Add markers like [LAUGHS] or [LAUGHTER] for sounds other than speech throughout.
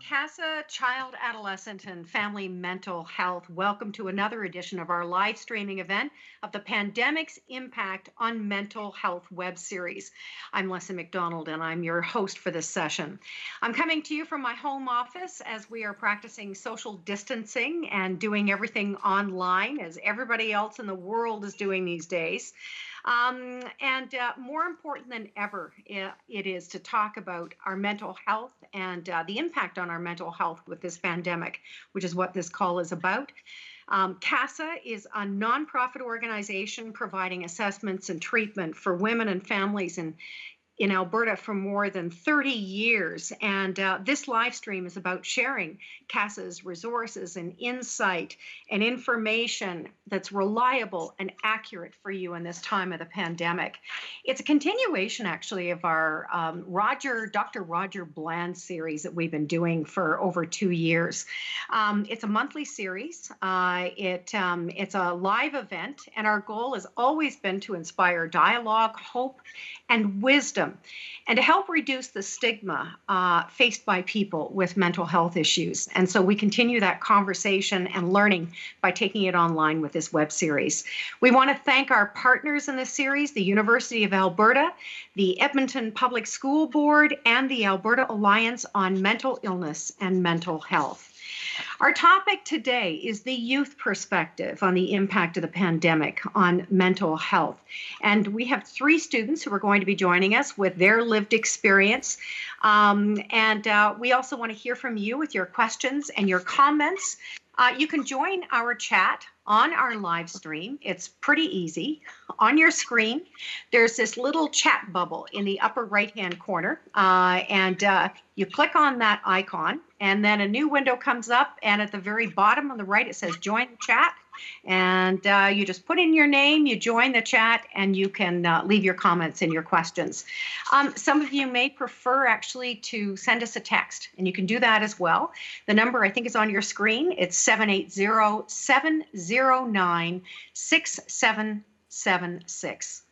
CASA Child, Adolescent, and Family Mental Health, welcome to another edition of our live streaming event of the Pandemic's Impact on Mental Health web series. I'm Leslie McDonald, and I'm your host for this session. I'm coming to you from my home office as we are practicing social distancing and doing everything online as everybody else in the world is doing these days. Um, and uh, more important than ever, it, is to talk about our mental health and uh, the impact on our mental health with this pandemic, which is what this call is about. Um, CASA is a nonprofit organization providing assessments and treatment for women and families in in Alberta for more than 30 years. And uh, this live stream is about sharing CASA's resources and insight and information that's reliable and accurate for you in this time of the pandemic. It's a continuation, actually, of our um, Roger, Dr. Roger Bland series that we've been doing for over two years. Um, it's a monthly series. Uh, it um, it's a live event, and our goal has always been to inspire dialogue, hope, and wisdom, and to help reduce the stigma uh, faced by people with mental health issues. And so we continue that conversation and learning by taking it online with this web series. We want to thank our partners in this series the University of Alberta, the Edmonton Public School Board, and the Alberta Alliance on Mental Illness and Mental Health. Our topic today is the youth perspective on the impact of the pandemic on mental health. And we have three students who are going to be joining us with their lived experience. Um, and uh, we also want to hear from you with your questions and your comments. Uh, you can join our chat on our live stream. It's pretty easy. On your screen, there's this little chat bubble in the upper right hand corner, uh, and uh, you click on that icon, and then a new window comes up. And at the very bottom on the right, it says Join Chat. And uh, you just put in your name, you join the chat, and you can uh, leave your comments and your questions. Um, some of you may prefer actually to send us a text, and you can do that as well. The number I think is on your screen. It's 780 709 6776.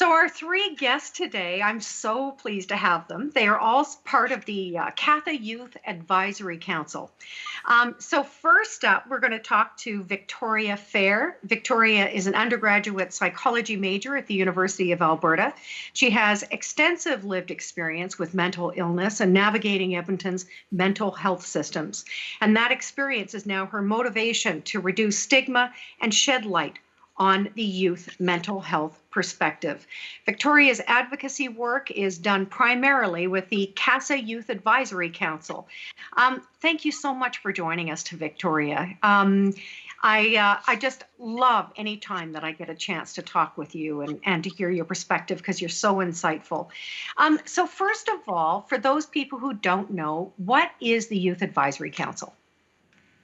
So, our three guests today, I'm so pleased to have them. They are all part of the uh, CASA Youth Advisory Council. Um, so, first up, we're going to talk to Victoria Fair. Victoria is an undergraduate psychology major at the University of Alberta. She has extensive lived experience with mental illness and navigating Edmonton's mental health systems. And that experience is now her motivation to reduce stigma and shed light on the youth mental health perspective. Victoria's advocacy work is done primarily with the CASA Youth Advisory Council. Um, thank you so much for joining us to Victoria. Um, I, uh, I just love any time that I get a chance to talk with you and, and to hear your perspective because you're so insightful. Um, so, first of all, for those people who don't know, what is the Youth Advisory Council?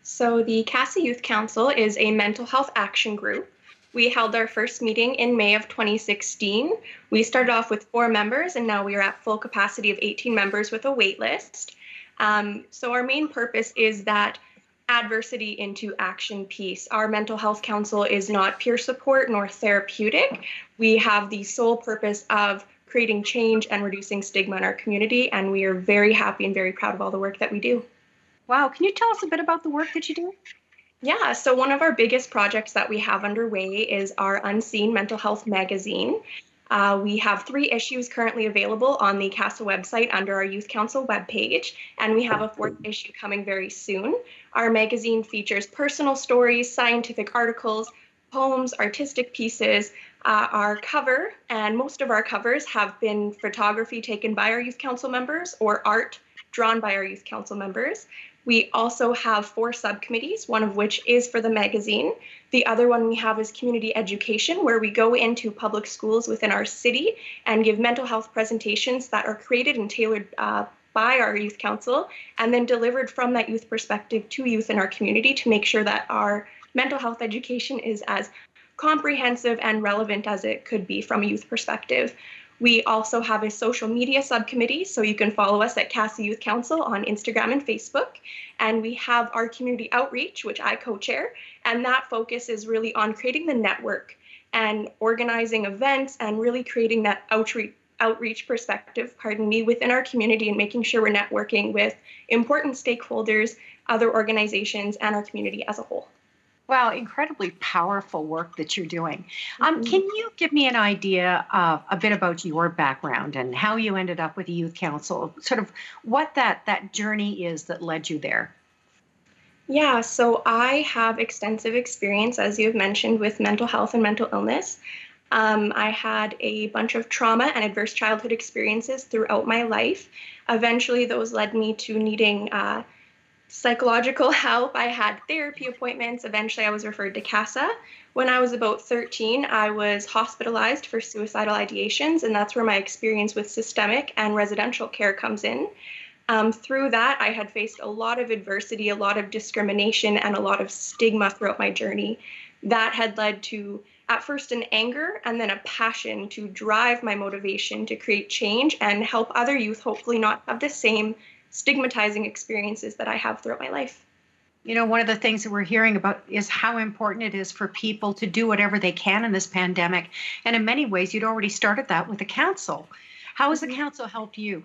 So, the CASA Youth Council is a mental health action group we held our first meeting in May of 2016. We started off with four members, and now we are at full capacity of 18 members with a wait list. Um, so, our main purpose is that adversity into action piece. Our mental health council is not peer support nor therapeutic. We have the sole purpose of creating change and reducing stigma in our community, and we are very happy and very proud of all the work that we do. Wow, can you tell us a bit about the work that you do? Yeah, so one of our biggest projects that we have underway is our Unseen Mental Health magazine. Uh, we have three issues currently available on the CASA website under our Youth Council webpage, and we have a fourth issue coming very soon. Our magazine features personal stories, scientific articles, poems, artistic pieces. Uh, our cover, and most of our covers have been photography taken by our Youth Council members or art drawn by our Youth Council members. We also have four subcommittees, one of which is for the magazine. The other one we have is community education, where we go into public schools within our city and give mental health presentations that are created and tailored uh, by our youth council and then delivered from that youth perspective to youth in our community to make sure that our mental health education is as comprehensive and relevant as it could be from a youth perspective. We also have a social media subcommittee, so you can follow us at CASA Youth Council on Instagram and Facebook. And we have our community outreach, which I co chair, and that focus is really on creating the network and organizing events and really creating that outreach outreach perspective, pardon me, within our community and making sure we're networking with important stakeholders, other organizations, and our community as a whole. Wow, incredibly powerful work that you're doing. Um, mm-hmm. Can you give me an idea of a bit about your background and how you ended up with the youth council? Sort of what that that journey is that led you there. Yeah, so I have extensive experience, as you have mentioned, with mental health and mental illness. Um, I had a bunch of trauma and adverse childhood experiences throughout my life. Eventually, those led me to needing uh, psychological help. I had therapy appointments. Eventually, I was referred to CASA. When I was about 13, I was hospitalized for suicidal ideations, and that's where my experience with systemic and residential care comes in. Um, through that, I had faced a lot of adversity, a lot of discrimination, and a lot of stigma throughout my journey. That had led to, at first, an anger and then a passion to drive my motivation to create change and help other youth hopefully not have the same stigmatizing experiences that I have throughout my life. You know, one of the things that we're hearing about is how important it is for people to do whatever they can in this pandemic. And in many ways, you'd already started that with the council. How has the mm-hmm. council helped you?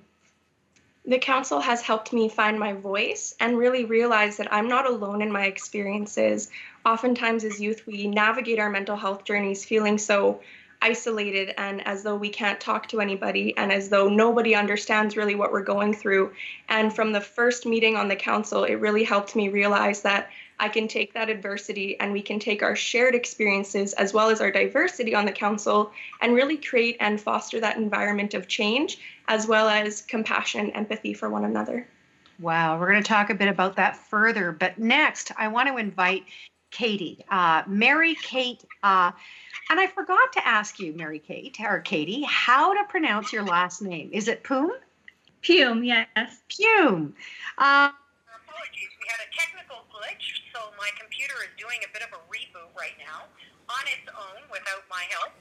The council has helped me find my voice and really realize that I'm not alone in my experiences. Oftentimes, as youth, we navigate our mental health journeys feeling so isolated and as though we can't talk to anybody and as though nobody understands really what we're going through. And from the first meeting on the council, it really helped me realize that I can take that adversity and we can take our shared experiences as well as our diversity on the council and really create and foster that environment of change as well as compassion and empathy for one another. Wow, we're going to talk a bit about that further. But next, I want to invite Katie, uh, Mary Kate. Uh, and I forgot to ask you, Mary Kate, or Katie, how to pronounce your last name. Is it Poom? Pume, yes. Pume. Uh, Apologies, we had a technical glitch so my computer is doing a bit of a reboot right now on its own without my help.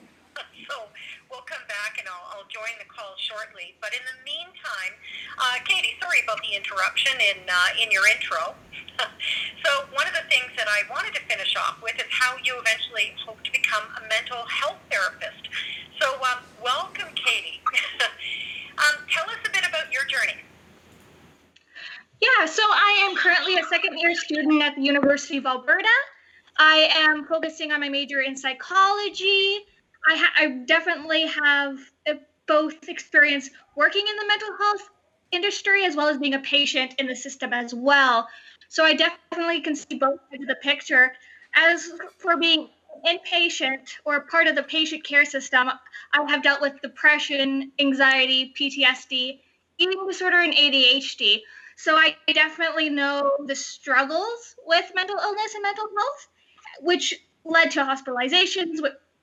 [LAUGHS] so we'll come back and I'll, I'll join the call shortly. But in the meantime, uh, Katie, sorry about the interruption in uh, in your intro. [LAUGHS] so one of the things that I wanted to finish off with is how you eventually hope to become a mental health therapist. So um, welcome, Katie. [LAUGHS] um, tell us a bit about your journey. Yeah, so I am currently a second year student at the University of Alberta. I am focusing on my major in psychology. I, ha- I definitely have uh, both experience working in the mental health industry as well as being a patient in the system as well. So I definitely can see both sides of the picture. As for being inpatient or part of the patient care system, I have dealt with depression, anxiety, PTSD, eating disorder, and ADHD. So I definitely know the struggles with mental illness and mental health, which led to hospitalizations,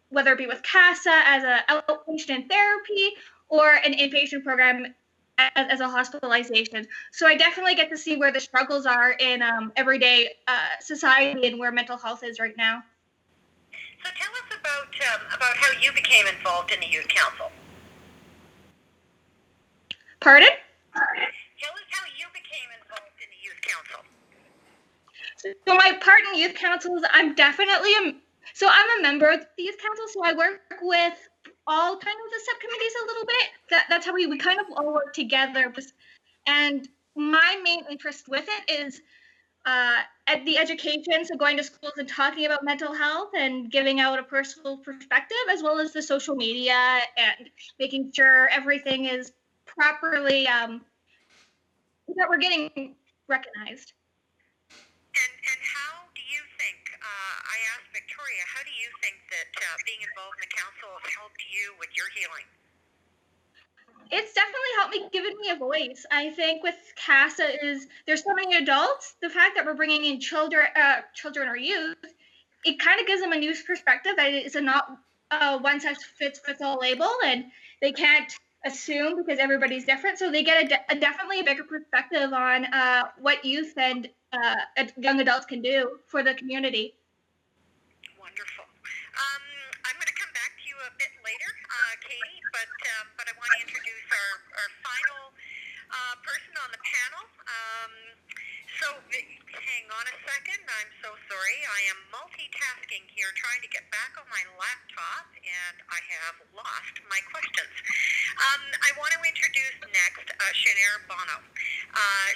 whether it be with CASA as an outpatient therapy or an inpatient program as, as, a hospitalization. So I definitely get to see where the struggles are in um, everyday uh, society and where mental health is right now. So tell us about um, about how you became involved in the youth council. Pardon? Tell us how you became involved in the youth council. So my part in youth council is I'm definitely a, so I'm a member of the youth council. So I work with all kind of the subcommittees a little bit. That, that's how we, we kind of all work together. And my main interest with it is uh, at the education, so going to schools and talking about mental health and giving out a personal perspective, as well as the social media and making sure everything is properly um, that we're getting recognized. And, and how do you think, uh, I asked Victoria, how do you think that uh, being involved in the council has helped you with your healing? It's definitely helped me, given me a voice. I think with CASA is there's so many adults. The fact that we're bringing in children, uh, children or youth, it kind of gives them a new perspective that it's a not uh, one size fits fits all label, and they can't assume because everybody's different. So they get a, de- a definitely a bigger perspective on uh, what youth and uh, young adults can do for the community. Wonderful. Um, I'm going to come back to you a bit later, uh, Katie, but um, but I want to introduce our, our final uh, person on the panel. Um, so hang on a second. I'm so sorry. I am multitasking here, trying to get back on my laptop, and I have lost my questions. Um, I want to introduce next uh, Shanair Bono. Uh,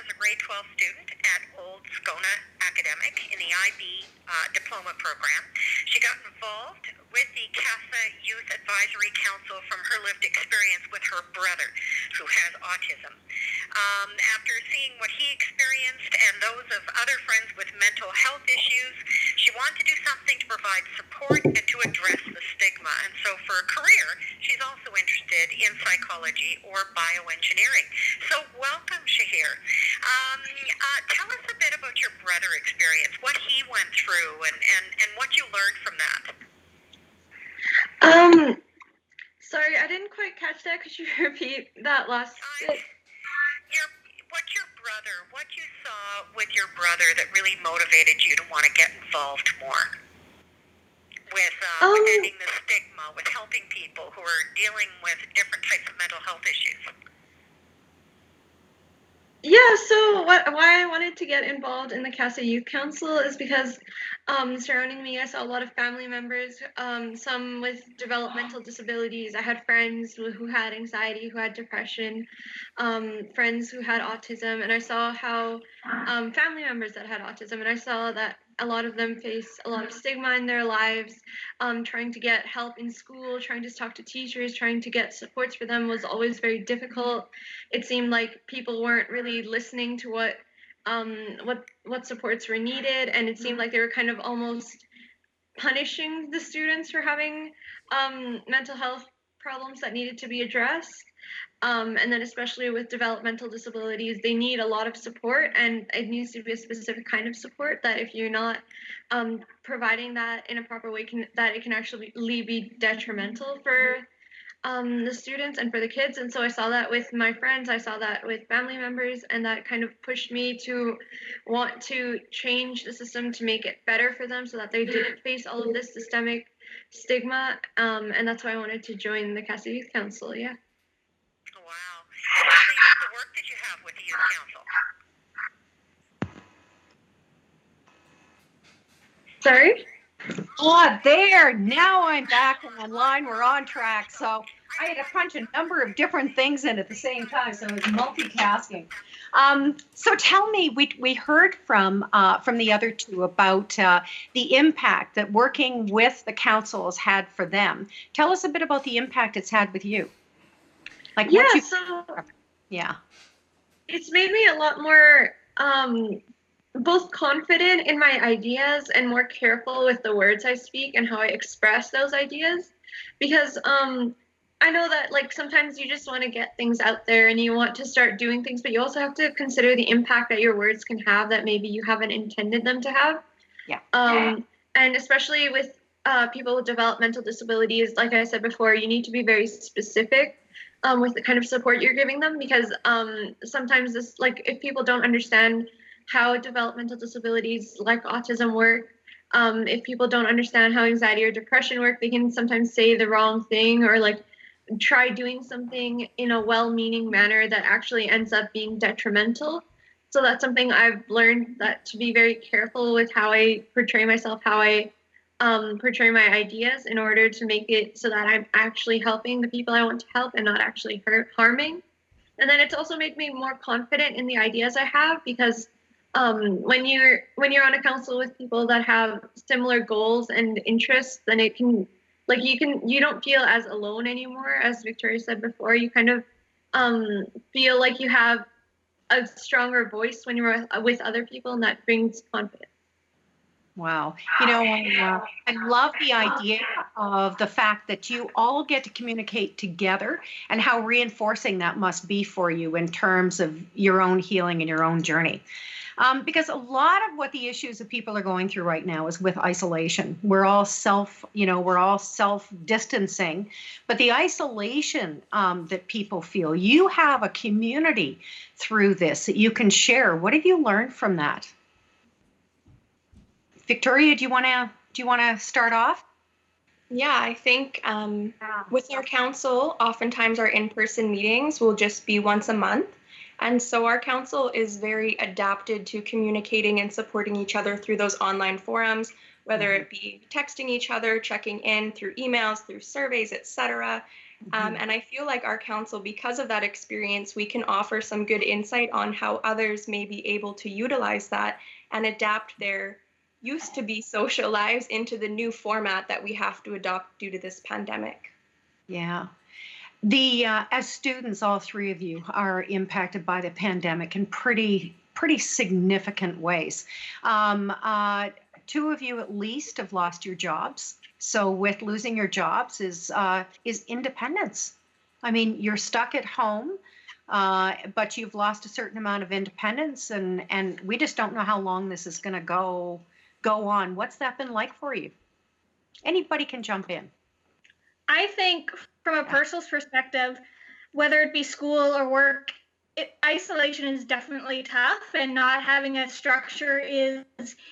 is a grade 12 student at Old Scona Academic in the IB uh, diploma program. She got involved with the CASA Youth Advisory Council from her lived experience with her brother, who has autism. Um, after seeing what he experienced and those of other friends with mental health issues, she wanted to do something to provide support and to address the stigma. And so, for a career, she's also interested in psychology or bioengineering. So, welcome, Shahir. Um, uh, tell us a bit about your brother experience, what he went through, and, and, and what you learned from that. Um, sorry, I didn't quite catch that. Could you [LAUGHS] repeat that last bit? your, what your brother, what you saw with your brother that really motivated you to want to get involved more with, uh, with Um, ending the stigma, with helping people who are dealing with different types of mental health issues. Yeah, so what why I wanted to get involved in the CASA Youth Council is because um, surrounding me, I saw a lot of family members, um, some with developmental disabilities. I had friends who, had anxiety, who had depression, um, friends who had autism, and I saw how um, family members that had autism, and I saw that a lot of them face a lot of stigma in their lives. Um, trying to get help in school, trying to talk to teachers, trying to get supports for them was always very difficult it seemed like people weren't really listening to what um, what what supports were needed, and it seemed like they were kind of almost punishing the students for having um, mental health problems that needed to be addressed. Um, and then, especially with developmental disabilities, they need a lot of support, and it needs to be a specific kind of support. That if you're not um, providing that in a proper way, can that it can actually be detrimental for um, the students and for the kids. And so I saw that with my friends, I saw that with family members, and that kind of pushed me to want to change the system to make it better for them so that they didn't face all of this systemic stigma. Um, and that's why I wanted to join the CASA Youth Council. Yeah. Wow. Tell me about the work that you have with the Youth Council. Sorry? Oh, there. Now I'm back online. We're on track. So I had to punch a number of different things in at the same time. So it was multitasking. Um, so tell me, we, we heard from uh, from the other two about uh, the impact that working with the council has had for them. Tell us a bit about the impact it's had with you. Like Yeah, you, so yeah. it's made me a lot more um, both confident in my ideas and more careful with the words I speak and how I express those ideas. Because um, I know that like sometimes you just want to get things out there and you want to start doing things, but you also have to consider the impact that your words can have that maybe you haven't intended them to have. Yeah. Um, and especially with uh, people with developmental disabilities, like I said before, you need to be very specific um, with the kind of support you're giving them because um, sometimes this, like, if people don't understand how developmental disabilities like autism work, um, if people don't understand how anxiety or depression work, they can sometimes say the wrong thing or like try doing something in a well-meaning manner that actually ends up being detrimental. So that's something I've learned that to be very careful with how I portray myself, how I um, portray my ideas in order to make it so that I'm actually helping the people I want to help and not actually hurt, harming. And then it's also made me more confident in the ideas I have because um, when you're when you're on a council with people that have similar goals and interests, then it can like you can you don't feel as alone anymore. As Victoria said before, you kind of um, feel like you have a stronger voice when you're with, other people, and that brings confidence. Wow. You know, I, uh, I love the idea of the fact that you all get to communicate together and how reinforcing that must be for you in terms of your own healing and your own journey. Um, because a lot of what the issues that people are going through right now is with isolation. We're all self, you know, we're all self distancing, but the isolation um, that people feel, you have a community through this that you can share. What have you learned from that? Victoria, do you want to do you want to start off? Yeah, I think um, with our council, oftentimes our in-person meetings will just be once a month. And so our council is very adapted to communicating and supporting each other through those online forums, whether it be texting each other, checking in through emails, through surveys, etc. Um, and I feel like our council, because of that experience, we can offer some good insight on how others may be able to utilize that and adapt their used to be social lives into the new format that we have to adopt due to this pandemic. Yeah. The uh, as students, all three of you are impacted by the pandemic in pretty pretty significant ways. Um, uh, two of you at least have lost your jobs. So with losing your jobs is uh, is independence. I mean, you're stuck at home, uh, but you've lost a certain amount of independence, and and we just don't know how long this is going to go go on. What's that been like for you? Anybody can jump in. I think from a personal perspective, whether it be school or work, it, isolation is definitely tough, and not having a structure is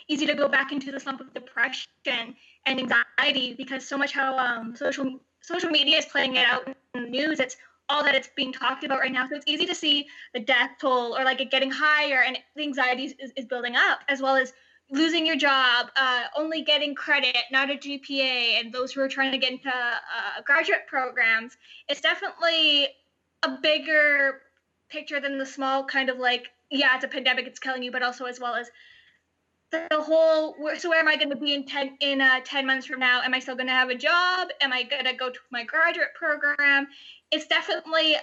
easy to go back into the slump of depression and anxiety because so much how um, social social media is playing it out in the news. It's all that it's being talked about right now. So it's easy to see the death toll or like it getting higher, and the anxiety is, is building up, as well as losing your job, uh, only getting credit, not a GPA, and those who are trying to get into uh, graduate programs. It's definitely a bigger picture than the small kind of like, yeah, it's a pandemic, it's killing you, but also as well as the whole so where am i going to be in 10 in uh, 10 months from now? Am i still going to have a job? Am i going to go to my graduate program? It's definitely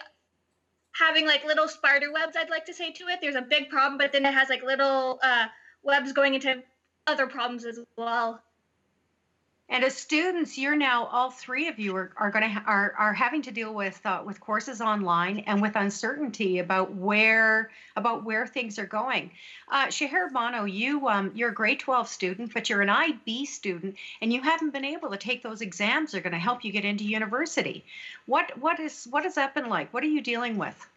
having like little spider webs i'd like to say to it. There's a big problem but then it has like little uh, webs going into other problems as well and as students, you're now all three of you are, are going to ha- are are having to deal with uh, with courses online and with uncertainty about where about where things are going. Uh, Shahir Bano, you um, you're a grade 12 student, but you're an IB student, and you haven't been able to take those exams. That are going to help you get into university. What what is what has that been like? What are you dealing with?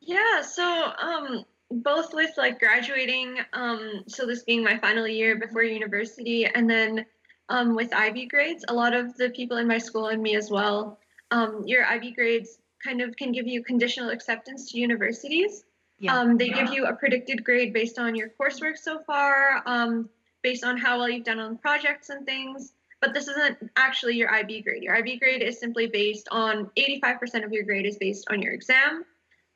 Yeah, so um, both with like graduating, um, so this being my final year before university, and then um, with IB grades. A lot of the people in my school and me as well, um, your IB grades kind of can give you conditional acceptance to universities. Yeah. Um, they give you a predicted grade based on your coursework so far, um, based on how well you've done on projects and things. But this isn't actually your IB grade. Your IB grade is simply based on 85% of your grade is based on your exam,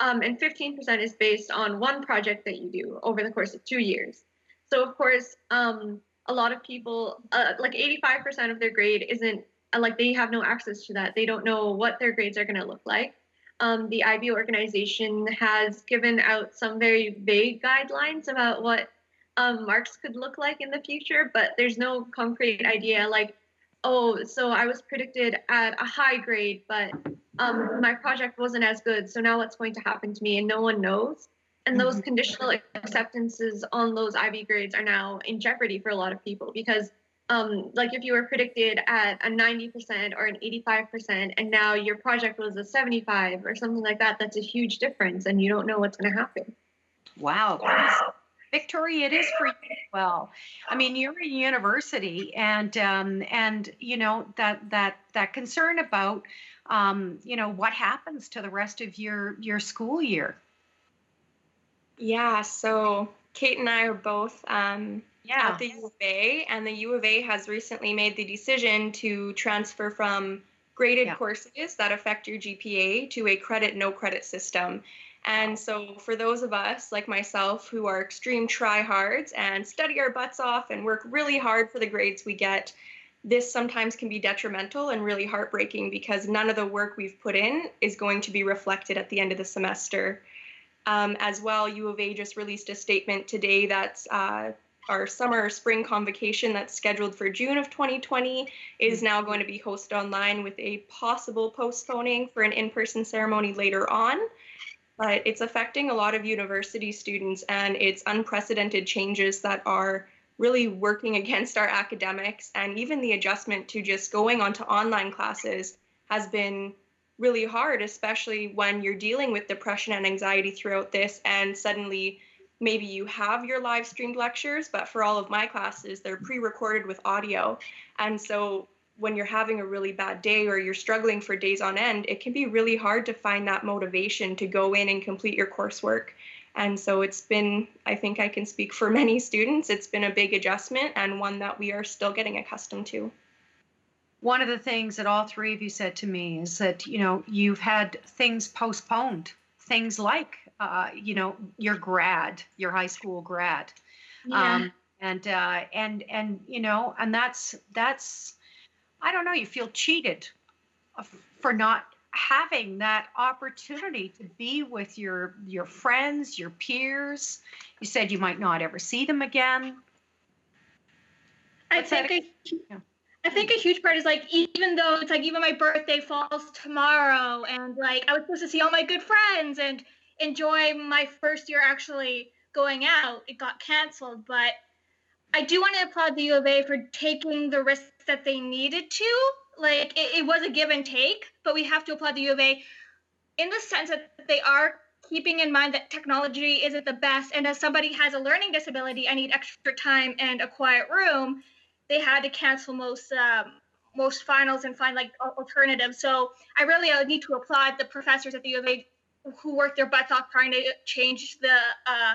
um, and 15% is based on one project that you do over the course of two years. So, of course, um, a lot of people, uh, like 85% of their grade isn't uh, like they have no access to that. They don't know what their grades are going to look like. Um, the IB organization has given out some very vague guidelines about what um, marks could look like in the future, but there's no concrete idea like, oh, so I was predicted at a high grade, but um, my project wasn't as good. So now what's going to happen to me? And no one knows. And those mm-hmm. conditional acceptances on those IB grades are now in jeopardy for a lot of people because, um, like, if you were predicted at a 90% or an 85%, and now your project was a 75 or something like that, that's a huge difference, and you don't know what's going to happen. Wow. Victoria, it is for you as well. I mean, you're in university, and um, and you know that that that concern about um, you know what happens to the rest of your your school year. Yeah, so Kate and I are both um, yeah. at the U of A, and the U of A has recently made the decision to transfer from graded yeah. courses that affect your GPA to a credit no credit system. And so, for those of us like myself who are extreme tryhards and study our butts off and work really hard for the grades we get, this sometimes can be detrimental and really heartbreaking because none of the work we've put in is going to be reflected at the end of the semester. Um, as well, U of A just released a statement today that uh, our summer spring convocation that's scheduled for June of 2020 is now going to be hosted online with a possible postponing for an in person ceremony later on. But it's affecting a lot of university students, and it's unprecedented changes that are really working [LAUGHS] against our academics. And even the adjustment to just going onto online classes has been really hard, especially when you're dealing with depression and anxiety throughout this, and suddenly maybe you have your live streamed lectures, but for all of my classes, they're pre recorded with audio. And so when you're having a really bad day or you're struggling for days on end, it can be really hard to find that motivation to go in and complete your coursework. And so it's been, I think I can speak for [LAUGHS] many students, it's been a big adjustment and one that we are still getting accustomed to. one of the things that all three of you said to me is that you know you've had things postponed things like uh, you know your grad your high school grad Yeah. um, and uh, and and you know and that's that's i don't know you feel cheated uh, for not having that opportunity to be with your your friends your peers you said you might not ever see them again I What's think a, Yeah. I think a huge part is like even though it's like even my birthday falls tomorrow and like I was supposed to see all my good friends and enjoy my first year actually going out, it got canceled. But I do want to applaud the U of A for taking the risks that they needed to. Like it, it was a give and take, but we have to applaud the U of A in the sense that they are keeping in mind that technology isn't the best. And as somebody has a learning disability, I need extra time and a quiet room they had to cancel most um, most finals and find like al- alternatives. So I really uh, need to applaud the professors at the U of A who worked their butts off trying to change the uh,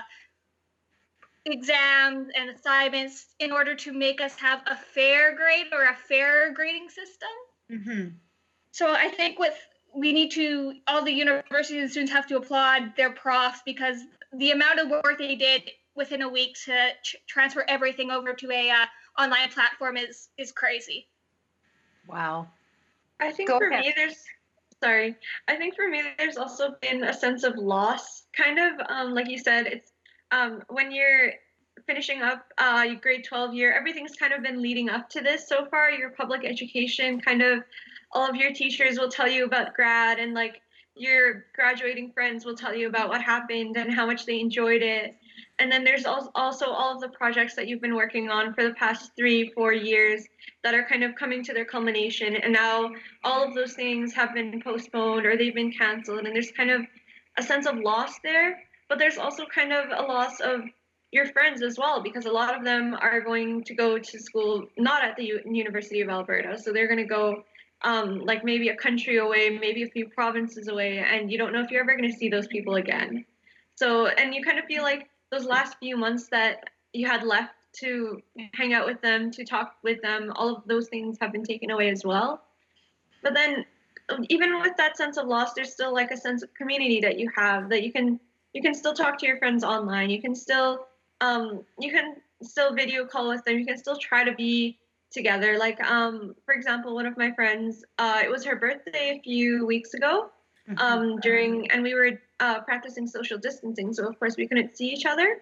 exams and assignments in order to make us have a fair grade or a fair grading system. mm-hmm. So I think with we need to all the universities and students have to applaud their profs because the amount of work they did within a week to ch- transfer everything over to a uh, online platform is is crazy. wow I think Go for ahead. me, there's sorry. I think for me, there's also been a sense of loss. Kind of um, like you said, it's um, when you're finishing up uh, your grade 12 year, everything's kind of been leading up to this so far. Your public education, kind of, all of your teachers will tell you about grad, and like your graduating friends will tell you about what happened and how much they enjoyed it. And then there's also all of the projects that you've been working on for the past three, four years that are kind of coming to their culmination. And now all of those things have been postponed or they've been canceled. And there's kind of a sense of loss there. But there's also kind of a loss of your friends as well, because a lot of them are going to go to school not at the U- University of Alberta. So they're going to go um, like maybe a country away, maybe a few provinces away, and you don't know if you're ever going to see those people again. So, and you kind of feel like those last few months that you had left to hang out with them, to talk with them, all of those things have been taken away as well. But then, even with that sense of loss, there's still like a sense of community that you have that you can you can still talk to your friends online. You can still um, you can still video call with them. You can still try to be together. Like um, for example, one of my friends, uh, it was her birthday a few weeks ago, Mm-hmm. um, during and we were uh, practicing social distancing, so of course we couldn't see each other.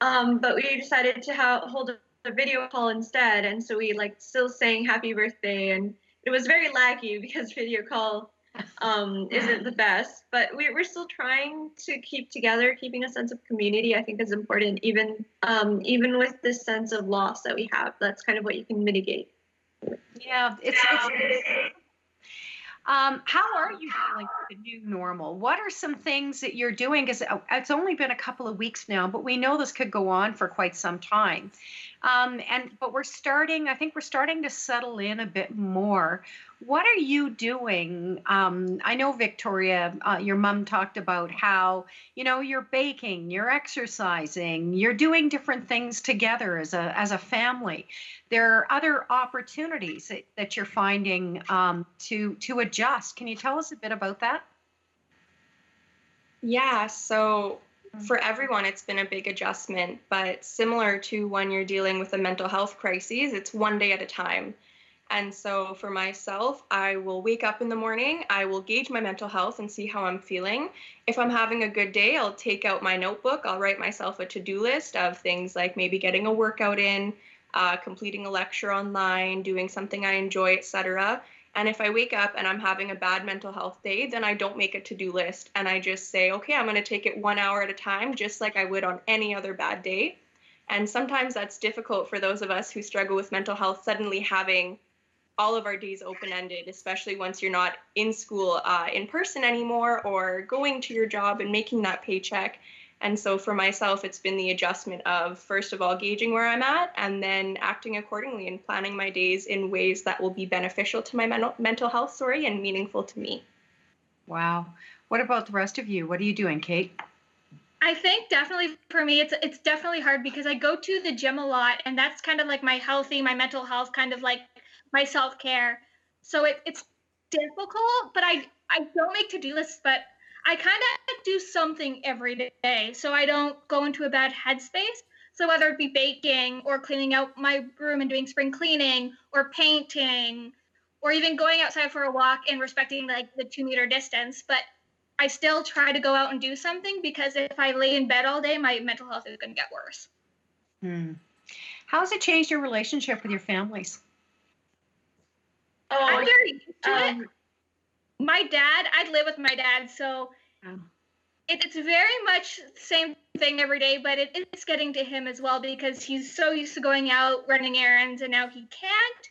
Um, but we decided to ha- hold a, a video call instead, and so we like still sang happy birthday, and it was very laggy because [LAUGHS] video call um, isn't the best. But we, we're still trying to keep together, keeping a sense of community. I think is important, even um, even with this sense of loss that we have. That's kind of what you can mitigate. Yeah, it's, it's um, how are you with the new normal? What are some things that you're doing? Because it's only been a couple of weeks now, but we know this could go on for quite some time. Um, and but we're starting. I think we're starting to settle in a bit more. What are you doing? Um, I know Victoria, uh, your mom talked about how you know you're baking, you're exercising, you're doing different things together as a as a family there are other opportunities that, that you're finding um, to to adjust. Can you tell us a bit about that? Yeah, so for everyone, it's been a big adjustment, but similar to when you're dealing with a mental health crisis, it's one day at a time. And so for myself, I will wake up in the morning, I will gauge my mental health and see how I'm feeling. If I'm having a good day, I'll take out my notebook, I'll write myself a to do list of things like maybe getting a workout in, uh, completing a lecture online, doing something I enjoy, etc. And if I wake up and I'm having a bad mental health day, then I don't make a to do list and I just say, okay, I'm going to take it one hour at a time, just like I would on any other bad day. And sometimes that's difficult for those of us who struggle with mental health, suddenly having all of our days open ended, especially once you're not in school uh, in person anymore or going to your job and making that paycheck. And so for myself, it's been the adjustment of first of all gauging where I'm at and then acting accordingly and planning my days in ways that will be beneficial to my mental mental health story and meaningful to me. Wow. What about the rest of you? What are you doing, Kate? I think definitely for me it's it's definitely hard because I go to the gym a lot and that's kind of like my healthy, my mental health kind of like my self-care. So it, it's difficult, but I I don't make to do lists, but I kind of do something every day, so I don't go into a bad headspace. So whether it be baking or cleaning out my room and doing spring cleaning or painting or even going outside for a walk and respecting like the two meter distance, but I still try to go out and do something because if I lay in bed all day, my mental health is going to get worse. Hmm. How has it changed your relationship with your families? Oh, I'm very used to it. um, My dad, I live with my dad, so Oh. it, it's very much the same thing every day, but it's getting to him as well because he's so used to going out running errands and now he can't.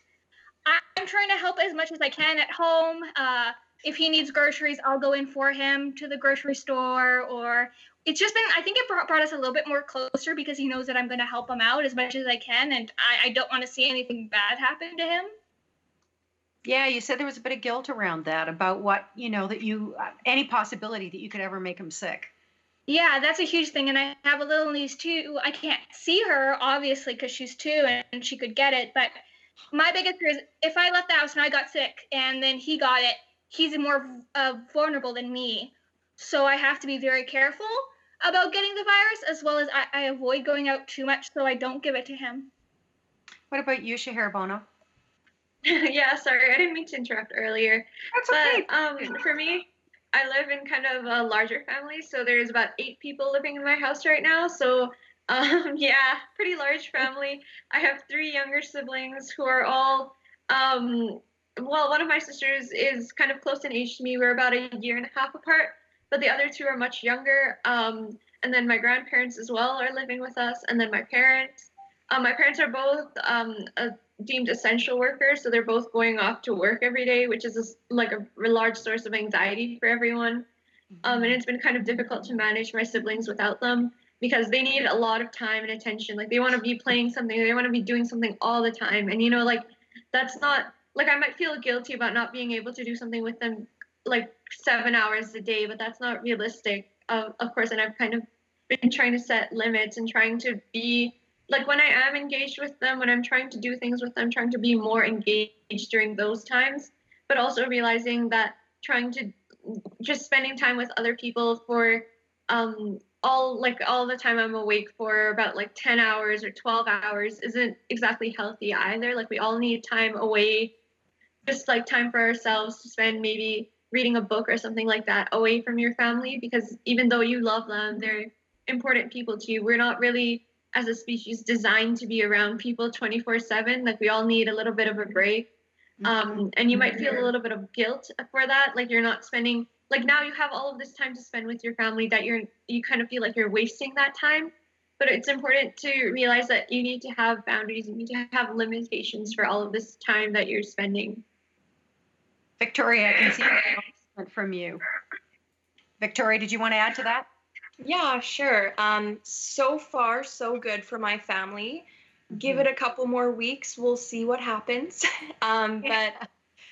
I'm trying to help as much as I can at home. Uh, if he needs groceries, I'll go in for him to the grocery store. Or it's just been, I think it brought, brought us a little bit more closer because he knows that I'm going to help him out as much as I can, and I, I don't want to see anything bad happen to him. Yeah, you said there was a bit of guilt around that about what, you know, that you, uh, any possibility that you could ever make him sick. Yeah, that's a huge thing. And I have a little niece too. I can't see her, obviously, because she's two and she could get it. But my biggest fear is if I left the house and I got sick and then he got it, he's more uh, vulnerable than me. So I have to be very careful about getting the virus, as well as I, I avoid going out too much so I don't give it to him. What about you, Shahir Bono? [LAUGHS] yeah, sorry, I didn't mean to interrupt earlier. That's okay. But um, for me, I live in kind of a larger family, so there's about eight people living in my house right now. So [LAUGHS] um, yeah, pretty large family. I have three younger siblings who are all um, well, one of my sisters is kind of close in age to me. We're about a year and a half apart, but the other two are much younger. Um, and then my grandparents as well are living with us, and then my parents. Um, my parents are both um, a deemed essential workers, so they're both going off to work every day, which is a like a large source of anxiety for everyone. Um, and it's been kind of difficult to manage my siblings without them because they need a lot of time and attention. Like they want to be playing something, they want to be doing something all the time, and you know, like that's not like I might feel guilty about not being able to do something with them like seven hours a day, but that's not realistic. Of of course, and I've kind of been trying to set limits and trying to be like when I am engaged with them, when I'm trying to do things with them, trying to be more engaged during those times, but also realizing that trying to just spending time with other people for um all like all the time I'm awake for about like 10 hours or 12 hours isn't exactly healthy either. Like we all need time away, just like time for ourselves to spend maybe reading a book or something like that away from your family because even though you love them, they're important people to you. We're not really as a species designed to be around people 24 7 like we all need a little bit of a break. Um, and you might feel a little bit of guilt for that like you're not spending like now you have all of this time to spend with your family that you're you kind of feel like you're wasting that time. But it's important to realize that you need to have boundaries you need to have limitations for all of this time that you're spending. Victoria, I can see from you. Victoria, did you want to add to that? Yeah, sure. Um, so far, so good for my family. Give it a couple more weeks, we'll see what happens. [LAUGHS] um, but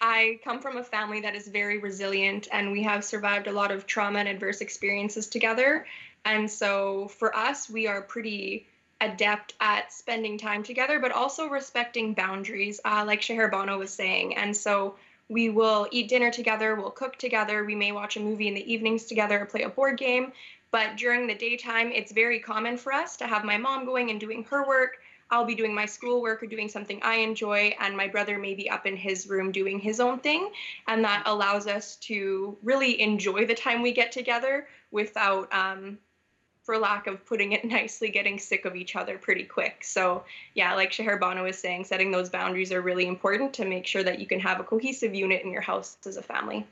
I come from a family that is very resilient, and we have survived a lot of trauma and adverse experiences together. And so, for us, we are pretty adept at spending time together, but also respecting boundaries, uh, like Shahar Bono was saying. And so, we will eat dinner together, we'll cook together, we may watch a movie in the evenings together, play a board game. But during the daytime, it's very common for us to have my mom going and doing her work. I'll be doing my schoolwork or doing something I enjoy, and my brother may be up in his room doing his own thing. And that allows us to really enjoy the time we get together without, um, for lack of putting it [LAUGHS] nicely, getting sick of each other pretty quick. So, yeah, like Shahar Bano was saying, setting those boundaries are really important to make sure that you can have a cohesive unit in your house as a family.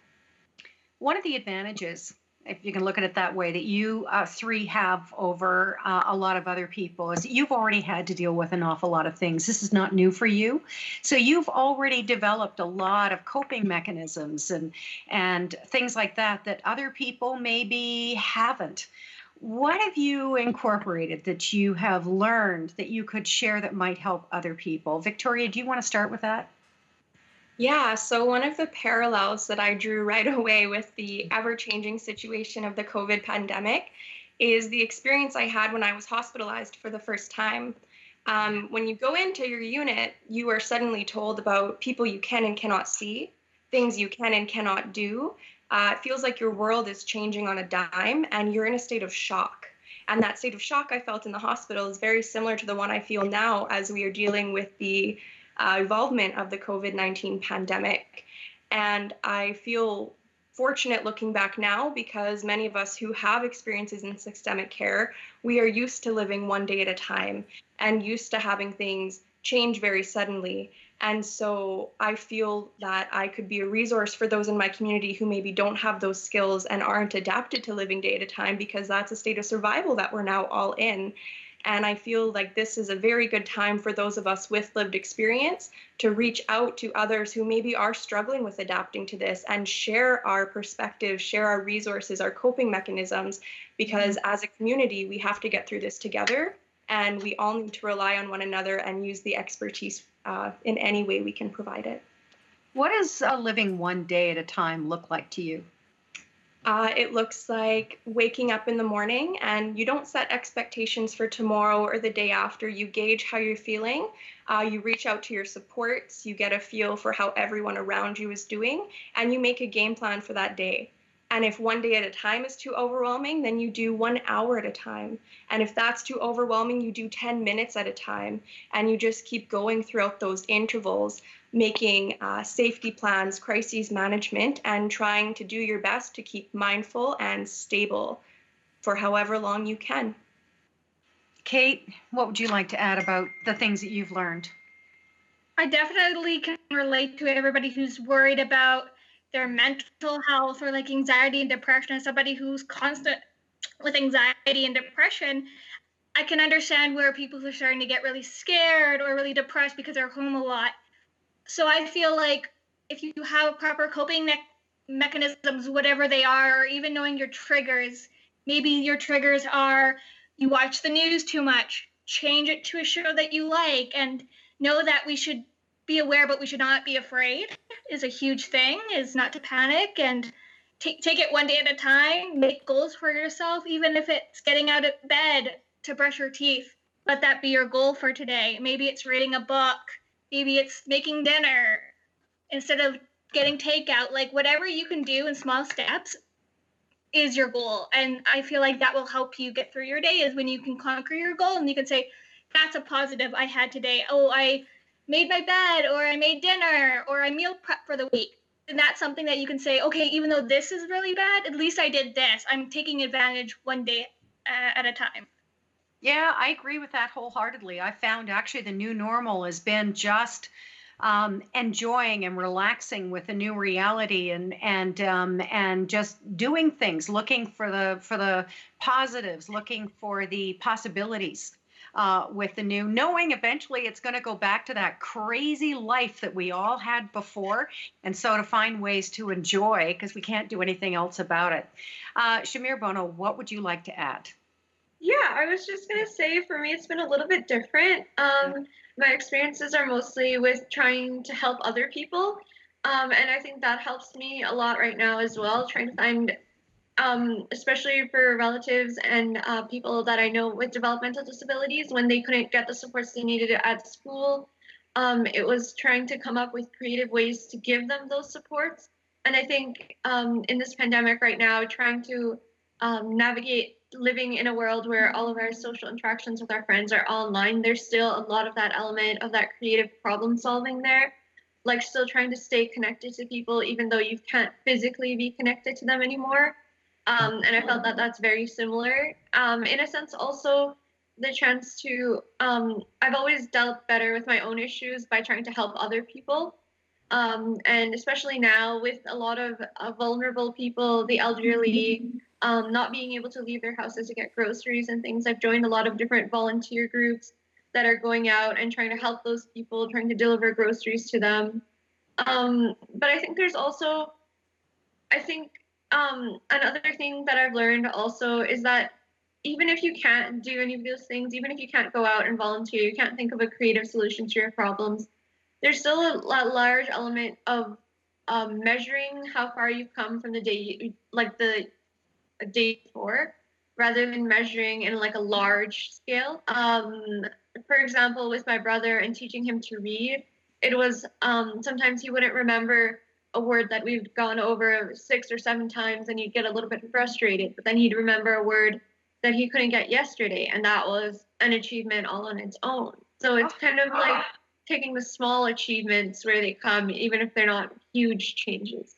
One of the advantages, if you can look at it that way, that you uh, three have over uh, a lot of other people is you've already had to deal with an awful lot of things. This is not new for you, so you've already developed a lot of coping mechanisms and and things like that that other people maybe haven't. What have you incorporated that you have learned that you could share that might help other people? Victoria, do you want to start with that? Yeah, so one of the parallels that I drew right [LAUGHS] away with the ever changing situation of the COVID pandemic is the experience I had when I was hospitalized for the first time. Um, when you go into your unit, you are suddenly told about people you can and cannot see. things you can and cannot do, uh, it feels like your world is changing on a dime and you're in a state of shock. And that state of shock I felt in the hospital is very similar to the one I feel now as we are dealing with the uh, of the COVID 19 pandemic. And I feel fortunate looking back now because many of us who have experiences in systemic care, we are used to living one day at a time and used to having things change very suddenly. And so I feel that I could be a resource for those in my community who maybe don't have those skills and aren't adapted to living day at a time because that's a state of survival that we're now all in. And I feel like this is a very good time for those of us with lived experience to reach out to others who maybe are struggling with adapting to this and share our perspective, share our resources, our coping mechanisms, because mm-hmm. as a community, we have to get through this together and we all need to rely on one another and use the expertise uh, in any way we can provide it. What does a living one day at a time look like to you? Uh, it looks like waking up in the morning and you don't set expectations for tomorrow or the day after. You gauge how you're feeling. Uh, you reach out to your supports. You get a feel for how everyone around you is doing, and you make a game plan for that day. And if one day at a time is too overwhelming, then you do one hour at a time. And if that's too overwhelming, you do 10 minutes at a time. And you just keep going throughout those intervals, making uh, safety plans, crises management, and trying to do your best to keep mindful and stable for however long you can. Kate, what would you like to add about the things that you've learned? I definitely can relate to everybody who's worried about their mental health or like anxiety and depression as somebody who's constant with anxiety and depression i can understand where people are starting to get really scared or really depressed because they're home a lot so i feel like if you have proper coping me- mechanisms whatever they are or even knowing your triggers maybe your triggers are you watch the news too much change it to a show that you like and know that we should be aware, but we should not be afraid is a huge thing, is not to panic and take, take it one day at a time, make goals for yourself, even if it's getting out of bed to brush your teeth. Let that be your goal for today. Maybe it's reading a book, maybe it's making dinner instead of getting takeout. Like whatever you can do in small steps is your goal. And I feel like that will help you get through your day is when you can conquer your goal and you can say, that's a positive I had today. Oh, I made my bed or I made dinner or I meal prep for the week. And that's something that you can say, okay, even though this is really bad, at least I did this. I'm taking advantage one day uh, at a time. Yeah, I agree with that wholeheartedly. I found actually the new normal has been just um, enjoying and relaxing with the new reality and and um, and just doing things, looking for the for the positives, looking for the possibilities uh, with the new, knowing eventually it's going to go back to that crazy life that we all had before. And so to find ways to enjoy, because we can't do anything else about it. Uh, Sheher Bano, what would you like to add? Yeah, I was just going to say for me, it's been a little bit different. Um, my experiences are mostly with trying to help other people. Um, and I think that helps me a lot right now as well, trying to find um, especially for relatives and uh, people that I know with developmental disabilities when they couldn't get the supports they needed at school. Um, it was trying to come up with creative ways to give them those supports. And I think um, in this pandemic right now, trying to um, navigate living in a world where all of our social interactions with our friends are online, there's still a lot of that element of that creative problem solving there. Like still trying to stay connected to people, even though you can't physically be connected to them anymore. Um, and I felt that that's very similar. Um, in a sense, also the chance to, um, I've always dealt better with my own issues by trying to help other people. Um, and especially now with a lot of uh, vulnerable people, the elderly, um, not being able to leave their houses to get groceries and things, I've joined a lot of different volunteer groups that are going out and trying to help those people, trying to deliver groceries to them. Um, but I think there's also, I think um, another thing that I've learned also is that even if you can't do any of those things, even if you can't go out and volunteer, you can't think of a creative solution to your problems, there's still a, large element of um, measuring how far you've come from the day, you, like the day before, rather than measuring in like a large scale. Um, for example, with my brother and teaching him to read, it was um, sometimes he wouldn't remember a word that we've gone over six or seven times and he'd get a little bit frustrated, but then he'd remember a word that he couldn't get yesterday, and that was an achievement all on its own. So it's kind of like taking the small achievements where they come, even if they're not huge changes.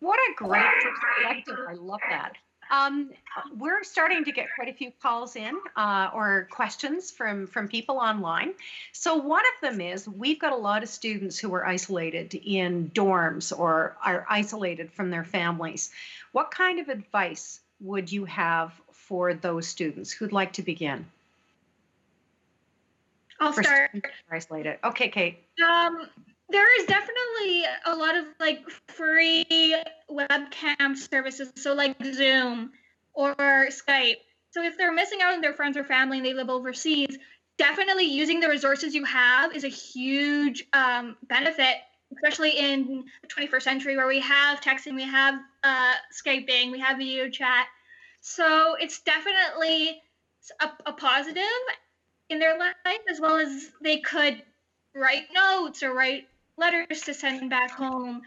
What a great perspective. I love that. Um, we're starting to get quite a few calls in uh, or questions from from people online. So one of them is we've got a lot of students who are isolated in dorms or are isolated from their families. What kind of advice would you have for those students who'd like to begin? I'll For start. students who are Isolated. Okay, Kate. Um, there is definitely a lot of like free webcam services, so like Zoom or Skype. So if they're missing out on their friends or family and they live overseas, definitely using the resources you have is a huge um, benefit, especially in the 21st century where we have texting, we have uh, Skyping, we have video chat. So it's definitely a, a positive in their life as well as they could write notes or write letters to send back home.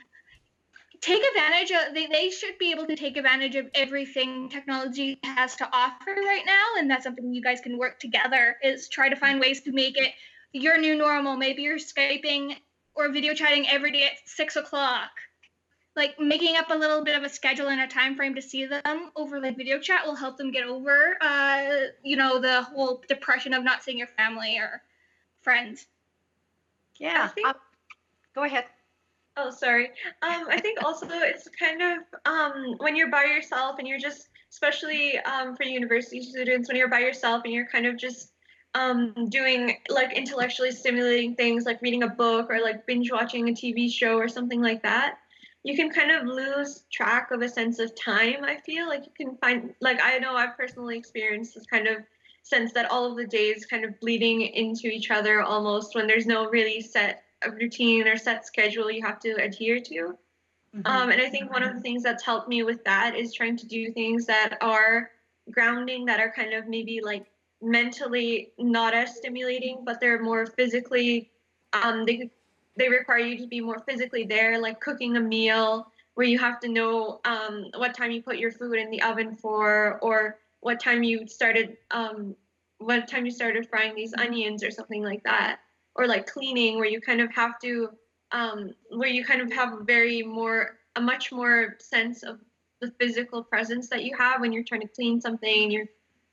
Take advantage of they, they should be able to take advantage of everything technology has to offer right now and that's something you guys can work together is try to find ways to make it your new normal. Maybe you're skyping or video chatting every day at six o'clock. Like making up a little bit of a schedule and a time frame to see them over like video chat will help them get over uh you know the whole depression of not seeing your family or friends. Yeah. think- um, go ahead. Oh, sorry. Um, I think also it's kind of um, when you're by yourself and you're just, especially um, for university students, when you're by yourself and you're kind of just um, doing like intellectually stimulating things like reading a book or like binge watching a TV show or something like that, you can kind of lose track of a sense of time. I feel like you can find, like, I know I've personally experienced this kind of sense that all of the days kind of bleeding into each other almost when there's no really set routine or set schedule you have to adhere to. Mhm. Um, and I think one of the things that's helped me with that is trying to do things that are grounding, that are kind of maybe like mentally not as stimulating, but they're more physically, um, they, they require you to be more physically there, like cooking a meal where you have to know um, what time you put your food in the oven for, or what time you started, um, what time you started frying these onions or something like that or like cleaning where you kind of have to um, where you kind of have a very more a much more sense of the physical presence that you have when you're trying to clean something and you're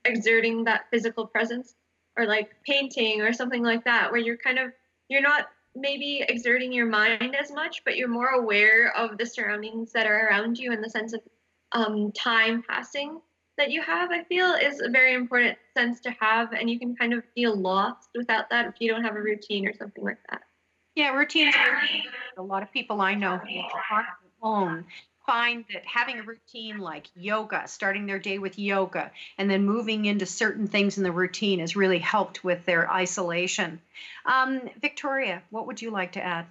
exerting that physical presence or like painting or something like that where you're kind of you're not maybe exerting your mind as much but you're more aware of the surroundings that are around you in the sense of um, time passing that you have i feel is a very important sense to have and you can kind of feel lost without that if you don't have a routine or something like that Yeah, routines. A lot of people I know who are on find that having a routine like yoga, starting their day with yoga, and then moving into certain things in the routine has really helped with their isolation. Um, Victoria, what would you like to add?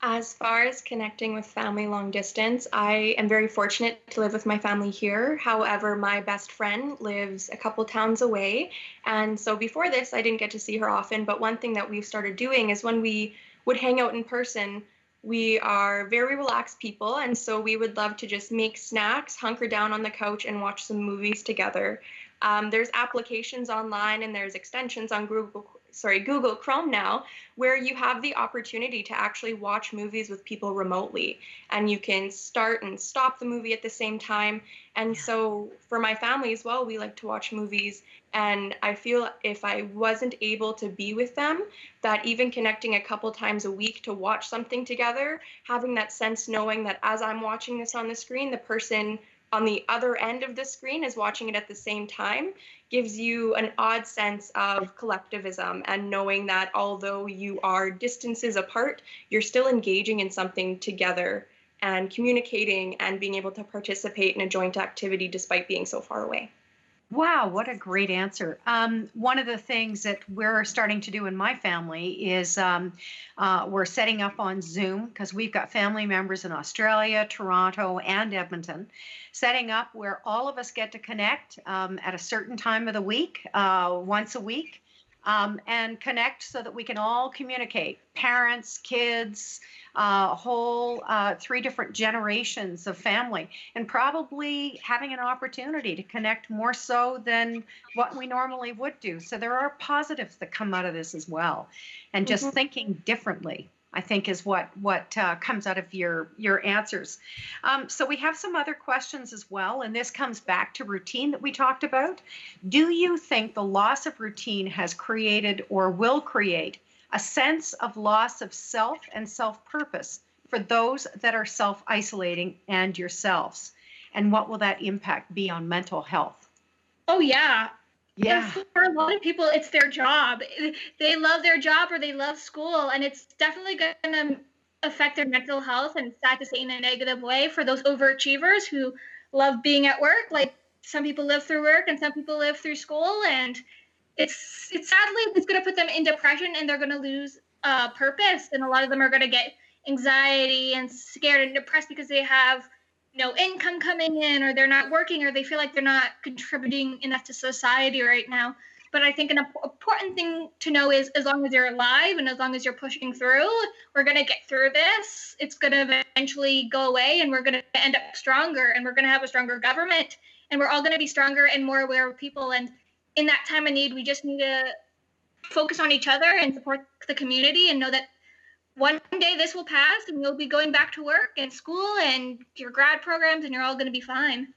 As far as connecting with family long distance, I am very fortunate to live with my family here. However, my best friend lives a couple towns away. And so before this, I didn't get to see her often. But one thing that we've started doing is when we would hang out in person, we are very relaxed people. And so we would love to just make snacks, hunker down on the couch, and watch some movies together. Um, there's applications online and there's extensions on Google sorry Google Chrome now where you have the opportunity to actually watch movies with people remotely. And you can start and stop the movie at the same time. And Yeah. so for my family as well we like to watch movies. And I feel if I wasn't able to be with them that even connecting a couple times a week to watch something together having that sense knowing that as I'm watching this on the screen the person on the other end of the screen is watching it at the same time gives you an odd sense of collectivism and knowing that although you are distances apart, you're still engaging in something together and communicating and being able to participate in a joint activity despite being so far away. Wow, what a great answer. Um, one of the things that we're starting to do in my family is um, uh, we're setting up on Zoom because we've got family members in Australia, Toronto, and Edmonton, setting up where all of us get to connect um, at a certain time of the week, uh, once a week. Um, and connect so that we can all communicate parents, kids, uh, whole uh, three different generations of family, and probably having an opportunity to connect more so than what we normally would do. So there are positives that come out of this as well, and just mm-hmm. thinking differently. I think is what what uh, comes out of your your answers. Um, so we have some other questions as well, and this comes back to routine that we talked about. Do you think the loss of routine has created or will create a sense of loss of self and self purpose for those that are self isolating and yourselves? And what will that impact be on mental health? Oh yeah, yeah. For a lot of people, it's their job. They love their job or they love school, and it's definitely going to affect their mental health. And sad to say, in a negative way, for those overachievers who love being at work. Like some people live through work, and some people live through school, and it's it's sadly it's going to put them in depression, and they're going to lose uh, purpose. And a lot of them are going to get anxiety and scared and depressed because they have no income coming in or they're not working or they feel like they're not contributing enough to society right now. But i think an important thing to know is as long as you're alive and as long as you're pushing through we're going to get through this. It's going to eventually go away and we're going to end up stronger and we're going to have a stronger government and we're all going to be stronger and more aware of people. And in that time of need we just need to focus on each other and support the community and know that one day this will pass and you'll be going back to work and school and your grad programs and you're all going to be fine.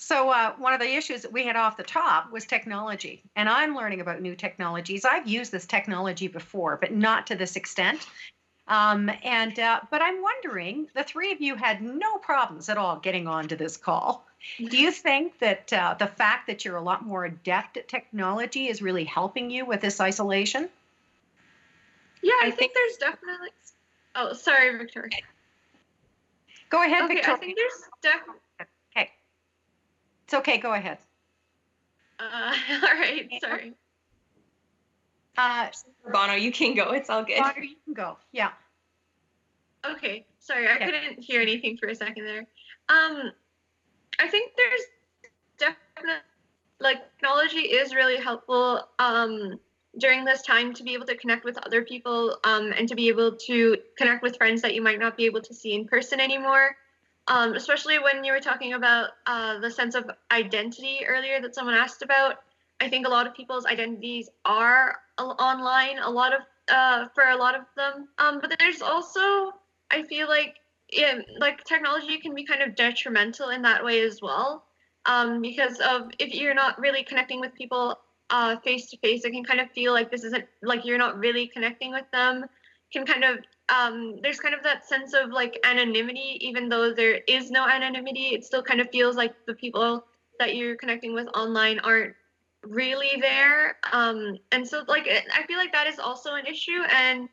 So, uh, one of the issues that we had off the top was technology. And I'm learning about new technologies. I've used this technology before, but not to this extent. Um, and uh, but I'm wondering, the three of you had no problems at all getting onto this call. Do you [LAUGHS] think that uh, the fact that you're a lot more adept at technology is really helping you with this isolation? Yeah, I, I think, think, there's definitely. Oh, sorry, Victoria. Go ahead, okay, Victoria. I think there's definitely. Okay. It's okay. Go ahead. Uh, [LAUGHS] all right. Sorry. Uh, Bano, you can go. It's all good. Bano, you can go. Yeah. Okay. Sorry, I okay. couldn't hear anything for a second there. Um, I think there's definitely like technology is really helpful. Um, during this time to be able to connect with other people um, and to be able to connect with friends that you might not be able to see in person anymore. Um, especially when you were talking about uh, the sense of identity earlier that someone asked about. I think a lot of people's identities are online. A lot of uh, for a lot of them, um, but there's also I feel like yeah, like technology can be kind of detrimental in that way as well. Um, because of if you're not really connecting with people face to face, it can kind of feel like this isn't like you're not really connecting with them. Can kind of um, there's kind of that sense of like anonymity, even though there is no anonymity. It still kind of feels like the people that you're connecting with online aren't really there. Um, and so like I feel like that is also an issue and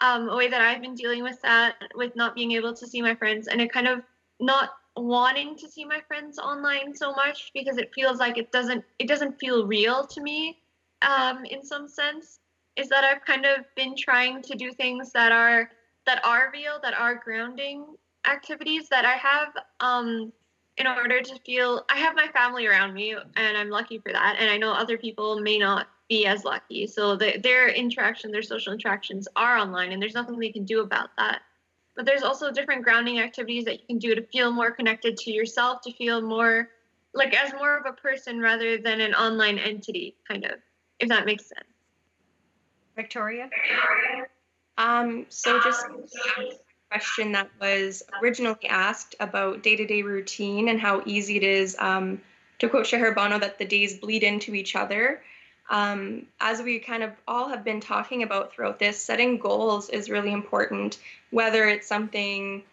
um, a way that I've been dealing with that with not being able to see my friends and it kind of not wanting to see my friends online so much because it feels like it doesn't it doesn't feel real to me um, in some sense is that I've kind of been trying to do things that are that are real that are grounding activities that I have um, in order to feel I have my family around me and I'm lucky for that and I know other people may not be as lucky. So the, their interaction their social interactions are online and there's nothing they can do about that but there's also different grounding activities that you can do to feel more connected to yourself, to feel more like as more of a person rather than an online entity, kind of, if that makes sense. Victoria? Um, so just a question that was originally asked about day-to-day routine and how easy it is, um, to quote Sheher Bano, that the days bleed into each other. Um, as we kind of all have been talking about throughout this, setting goals is really important whether it's something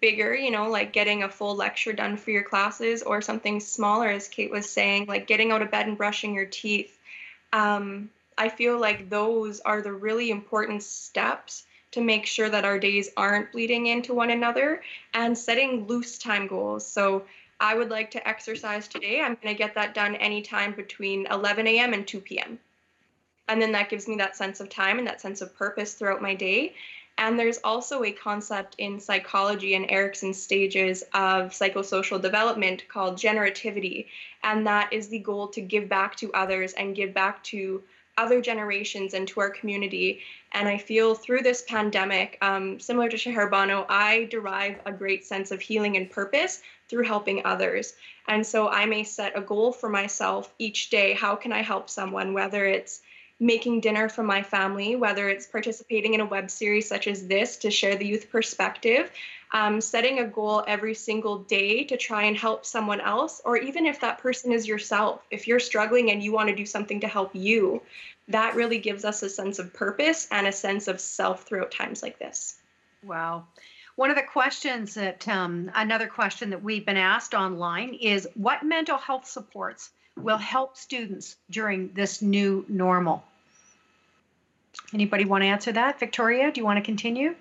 bigger, you know, like getting a full lecture done for your classes, or something smaller, as Kate was saying, like getting out of bed and brushing your teeth. Um, I feel like those are the really important steps to make sure that our days aren't bleeding into one another and setting loose time goals. So I would like to exercise today. I'm going to get that done anytime between 11 a.m. and 2 p.m. And then that gives me that sense of time and that sense of purpose throughout my day. And there's also a concept in psychology and Erikson's stages of psychosocial development called generativity. And that is the goal to give back to others and give back to other generations and to our community. And I feel through this pandemic, um, similar to Shaharbano, I derive a great sense of healing and purpose through helping others. And so I may set a goal for myself each day. How can I help someone, whether it's making dinner for my family, whether it's participating in a web series such as this to share the youth perspective, um, setting a goal every single day to try and help someone else, or even if that person is yourself, if you're struggling and you want to do something to help you, that really gives us a sense of purpose and a sense of self throughout times like this. Wow. One of the questions that, um, another question that we've been asked online is what mental health supports will help students during this new normal? Anybody want to answer that? Victoria, do you want to continue?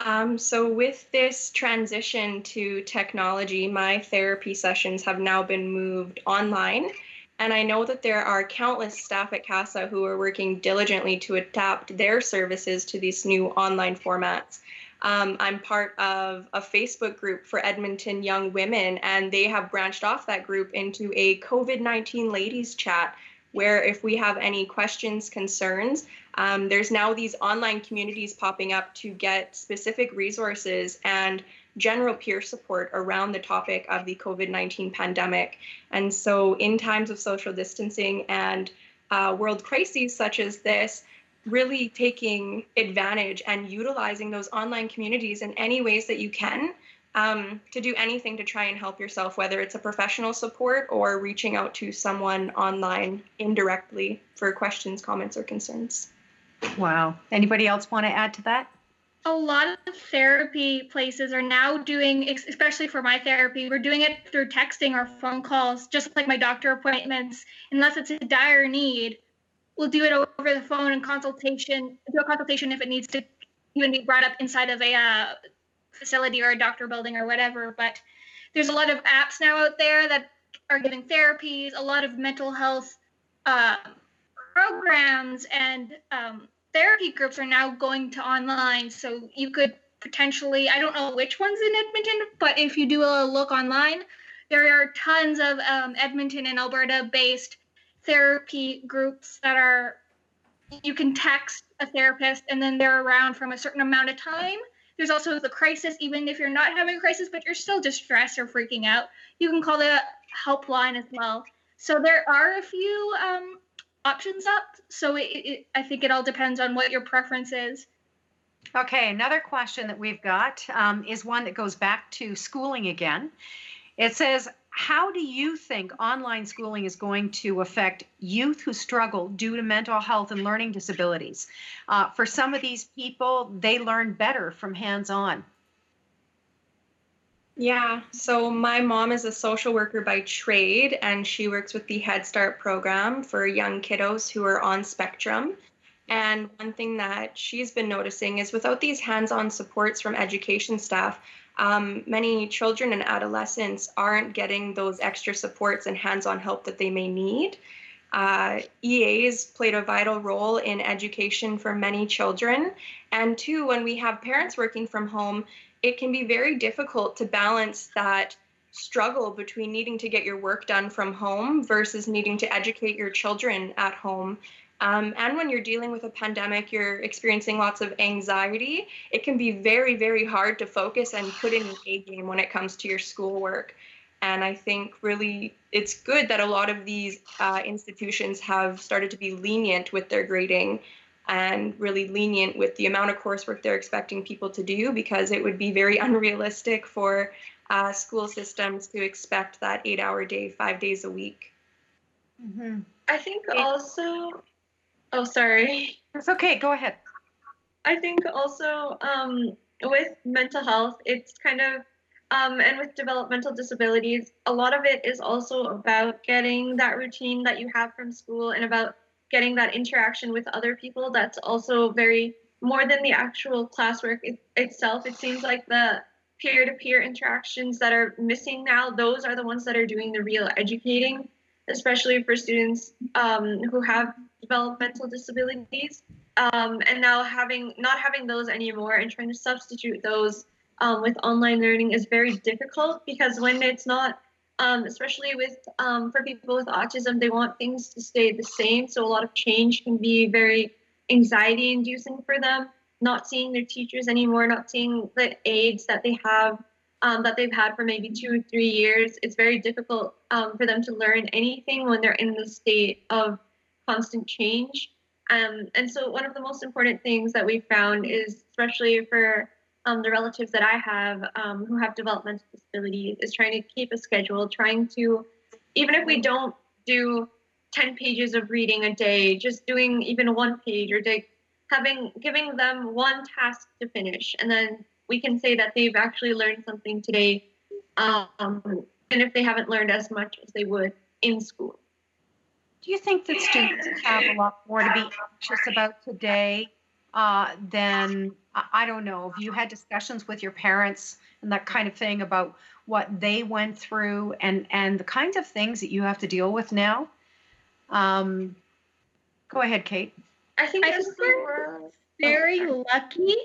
Um, so, with this transition to technology, my therapy sessions have now been moved online. And I know that there are countless staff at CASA who are working diligently to adapt their services to these new online formats. Um, I'm part of a Facebook group for Edmonton young women, and they have branched off that group into a COVID 19 ladies chat where if we have any questions, concerns, um, there's now these online communities popping up to get specific resources and general peer support around the topic of the COVID 19 pandemic. And so, in times of social distancing and uh, world crises such as this, really taking advantage and utilizing those online communities in any ways that you can um, to do anything to try and help yourself, whether it's a professional support or reaching out to someone online indirectly for questions, comments, or concerns. Wow. Anybody else want to add to that? A lot of therapy places are now doing, especially for my therapy, we're doing it through texting or phone calls, just like my doctor appointments. Unless it's a dire need, we'll do it over the phone and consultation, do a consultation if it needs to even be brought up inside of a uh, facility or a doctor building or whatever. But there's a lot of apps now out there that are giving therapies, a lot of mental health uh, programs and um, therapy groups are now going to online. So you could potentially, I don't know which ones in Edmonton, but if you do a look online, there are tons of um, Edmonton and Alberta based therapy groups that are, you can text a therapist and then they're around from a certain amount of time. There's also the crisis, even if you're not having a crisis, but you're still distressed or freaking out, you can call the helpline as well. So there are a few um, options up. So it, it, I think it all depends on what your preference is. Okay, another question that we've got um, is one that goes back to schooling again. It says, How do you think online schooling is going to affect youth who struggle due to mental health and learning disabilities? Uh, for some of these people, they learn better from hands on. Yeah, so my mom is a social worker by trade, and she works with the Head Start program for young kiddos who are on spectrum. And one thing that she's been noticing is without these hands on supports from education staff, um, many children and adolescents aren't getting those extra supports and hands on help that they may need. Uh, EAs played a vital role in education for many children. And two, when we have parents working from home, it can be very difficult to balance that struggle between needing to get your work done from home versus needing to educate your children at home. Um, and when you're dealing with a pandemic, you're experiencing lots of anxiety. It can be very, very hard to focus and put in an A [SIGHS] game when it comes to your schoolwork. And I think really it's good that a lot of these uh, institutions have started to be lenient with their grading and really lenient with the amount of coursework they're expecting people to do because it would be very unrealistic for uh, school systems to expect that eight hour day, five days a week. Mm-hmm. I think also, oh, sorry. It's okay, go ahead. I think also um, with mental health, it's kind of um, and with developmental disabilities, a lot of it is also about getting that routine that you have from school and about getting that interaction with other people that's also very more than the actual classwork it, itself it seems like the peer-to-peer interactions that are missing now those are the ones that are doing the real educating especially for students um, who have developmental disabilities um, and now having not having those anymore and trying to substitute those um, with online learning is very difficult because when it's not um, especially with um, for people with autism, they want things to stay the same. So a lot of change can be very anxiety inducing for them. Not seeing their teachers anymore, not seeing the aides that they have um, that they've had for maybe two or three years. It's very difficult um, for them to learn anything when they're in the state of constant change. Um, and so, one of the most important things that we found is, especially for um, the relatives that I have um, who have developmental disabilities, is trying to keep a schedule, trying to, even if we don't do 10 pages of reading a day, just doing even one page or day, having giving them one task to finish, and then we can say that they've actually learned something today, um, and if they haven't learned as much as they would in school. Do you think that students have a lot more to be anxious about today uh, than, I don't know, if you had discussions with your parents and that kind of thing about what they went through and, and the kinds of things that you have to deal with now? Um, go ahead, Kate. I think, I think we're very lucky.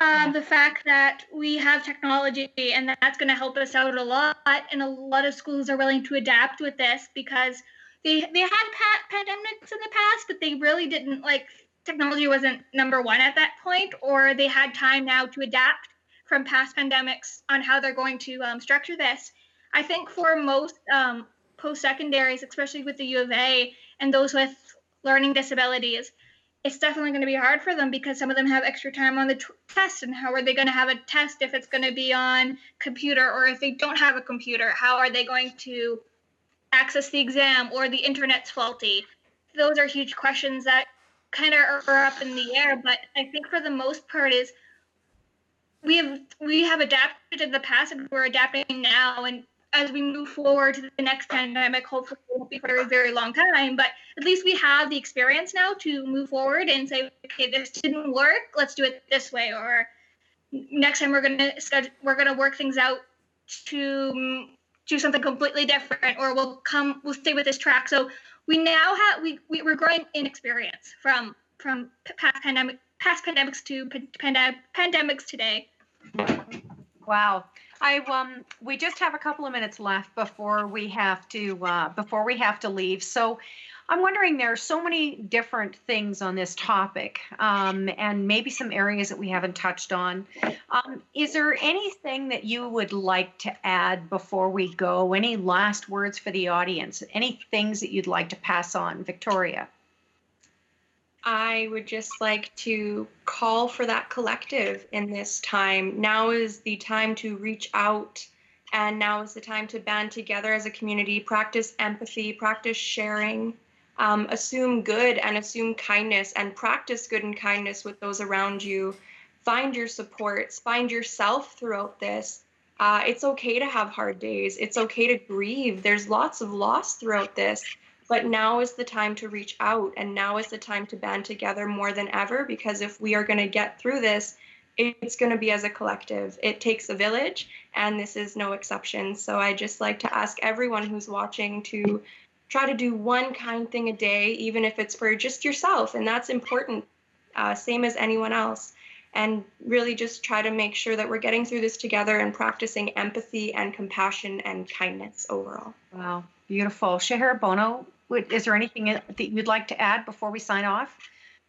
The fact that we have technology and that's going to help us out a lot, and a lot of schools are willing to adapt with this because they they had pa- pandemics in the past, but they really didn't like technology wasn't number one at that point, or they had time now to adapt from past pandemics on how they're going to um, structure this. I think for most um, post secondaries, especially with the U of A and those with learning disabilities, it's definitely going to be hard for them because some of them have extra time on the t- test and how are they going to have a test if it's going to be on computer or if they don't have a computer how are they going to access the exam or the internet's faulty? Those are huge questions that kind of are up in the air. But I think for the most part is we have we have adapted in the past and we're adapting now. And as we move forward to the next pandemic, hopefully it won't be for a very long time, but at least we have the experience now to move forward and say, okay, this didn't work, let's do it this way, or next time we're gonna we're gonna work things out to mm, do something completely different or we'll come we'll stay with this track. So we now have we, we we're growing in experience from from past pandemic past pandemics to pandem- pandemics today wow i um we just have a couple of minutes left before we have to uh, before we have to leave so I'm wondering there are so many different things on this topic, um, and maybe some areas that we haven't touched on. Um, is there anything that you would like to add before we go? Any last words for the audience? Any things that you'd like to pass on, Victoria? I would just like to call for that collective in this time. Now is the time to reach out, and now is the time to band together as a community, practice empathy, practice sharing um, assume good and assume kindness and practice good and kindness with those around you. Find your supports, find yourself throughout this. Uh, it's okay to have hard days. It's okay to grieve. There's lots of loss throughout this. But now is the time to reach out, and now is the time to band together more than ever because if we are going to get through this, it's going to be as a collective. It takes a village, and this is no exception. So I just like to ask everyone who's watching to try to do one kind thing a day, even if it's for just yourself, and that's important, uh, same as anyone else. And really just try to make sure that we're getting through this together and practicing empathy and compassion and kindness overall. Wow, beautiful. Sheher Bano, is there anything that you'd like to add before we sign off?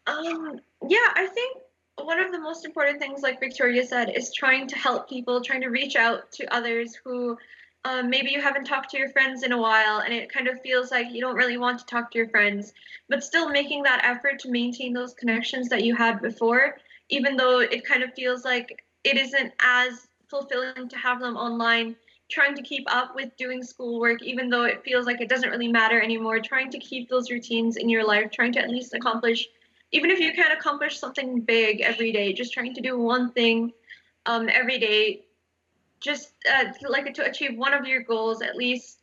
Um, yeah, I think one of the most important things, like Victoria said, is trying to help people, trying to reach out to others who um, maybe you haven't talked to your friends in a while and it kind of feels like you don't really want to talk to your friends, but still making that effort to maintain those connections that you had before, even though it kind of feels like it isn't as fulfilling to have them online. Trying to keep up with doing schoolwork, even though it feels like it doesn't really matter anymore. Trying to keep those routines in your life, trying to at least accomplish, even if you can't accomplish something big every day, just trying to do one thing um, every day just uh, like to achieve one of your goals at least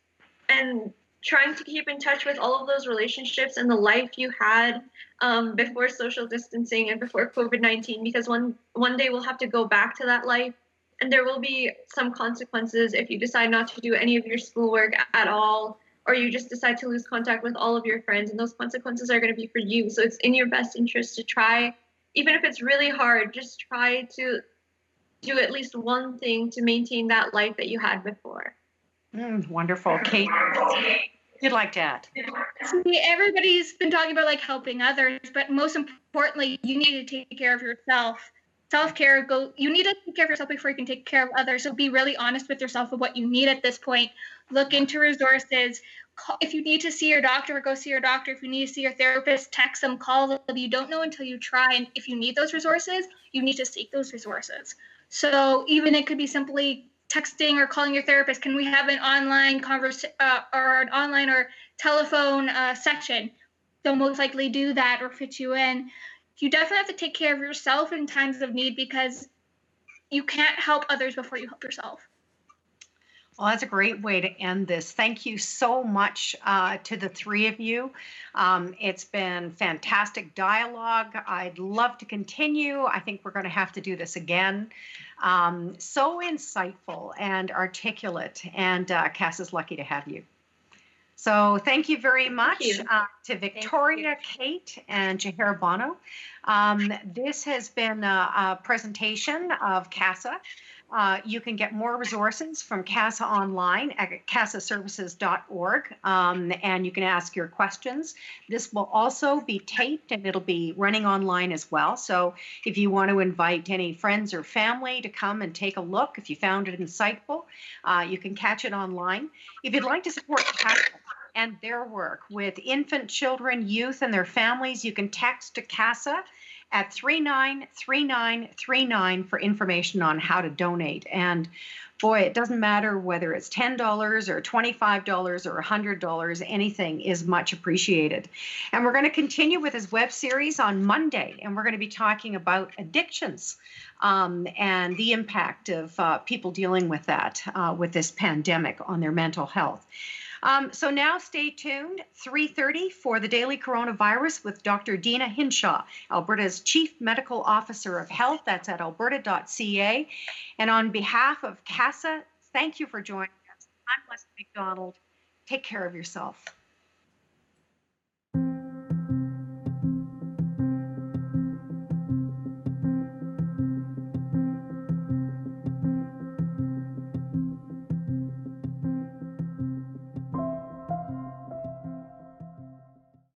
and trying to keep in touch with all of those relationships and the life you had um, before social distancing and before covid-19 because one one day we'll have to go back to that life and there will be some consequences if you decide not to do any of your schoolwork at all or you just decide to lose contact with all of your friends and those consequences are going to be for you so it's in your best interest to try even if it's really hard just try to do at least one thing to maintain that life that you had before. Mm, wonderful. Kate, you'd like to add? See, everybody's been talking about like helping others, but most importantly, you need to take care of yourself. Self-care, go you need to take care of yourself before you can take care of others. So be really honest with yourself of what you need at this point. Look into resources. Call, if you need to see your doctor, go see your doctor. If you need to see your therapist, text them, call them. You don't know until you try. And if you need those resources, you need to seek those resources. So even it could be simply texting or calling your therapist. Can we have an online converse uh, or an online or telephone uh, session? They'll most likely do that or fit you in. You definitely have to take care of yourself in times of need because you can't help others before you help yourself. Well, that's a great way to end this. Thank you so much uh, to the three of you. Um, it's been fantastic dialogue. I'd love to continue. I think we're going to have to do this again. Um, so insightful and articulate, and uh, Cass is lucky to have you. So thank you very much you. uh, to Victoria, Kate, and Sheher Bano. Um, this has been a, a presentation of CASA. Uh, you can get more resources from CASA online at casaservices.org, um, and you can ask your questions. This will also be taped and it'll be running online as well. So if you want to invite any friends or family to come and take a look, if you found it insightful, uh, you can catch it online. If you'd like to support CASA, and their work with infant children, youth, and their families, you can text to CASA at 393939 for information on how to donate. And boy, it doesn't matter whether it's $10 or $25 or $100, anything is much appreciated. And we're going to continue with this web series on Monday, and we're going to be talking about addictions um, and the impact of uh, people dealing with that, uh, with this pandemic on their mental health. Um, so now stay tuned, 3.30 for the Daily Coronavirus with Dr. Deena Hinshaw, Alberta's Chief Medical Officer of Health. That's at alberta.ca. And on behalf of CASA, thank you for joining us. I'm Leslie McDonald. Take care of yourself.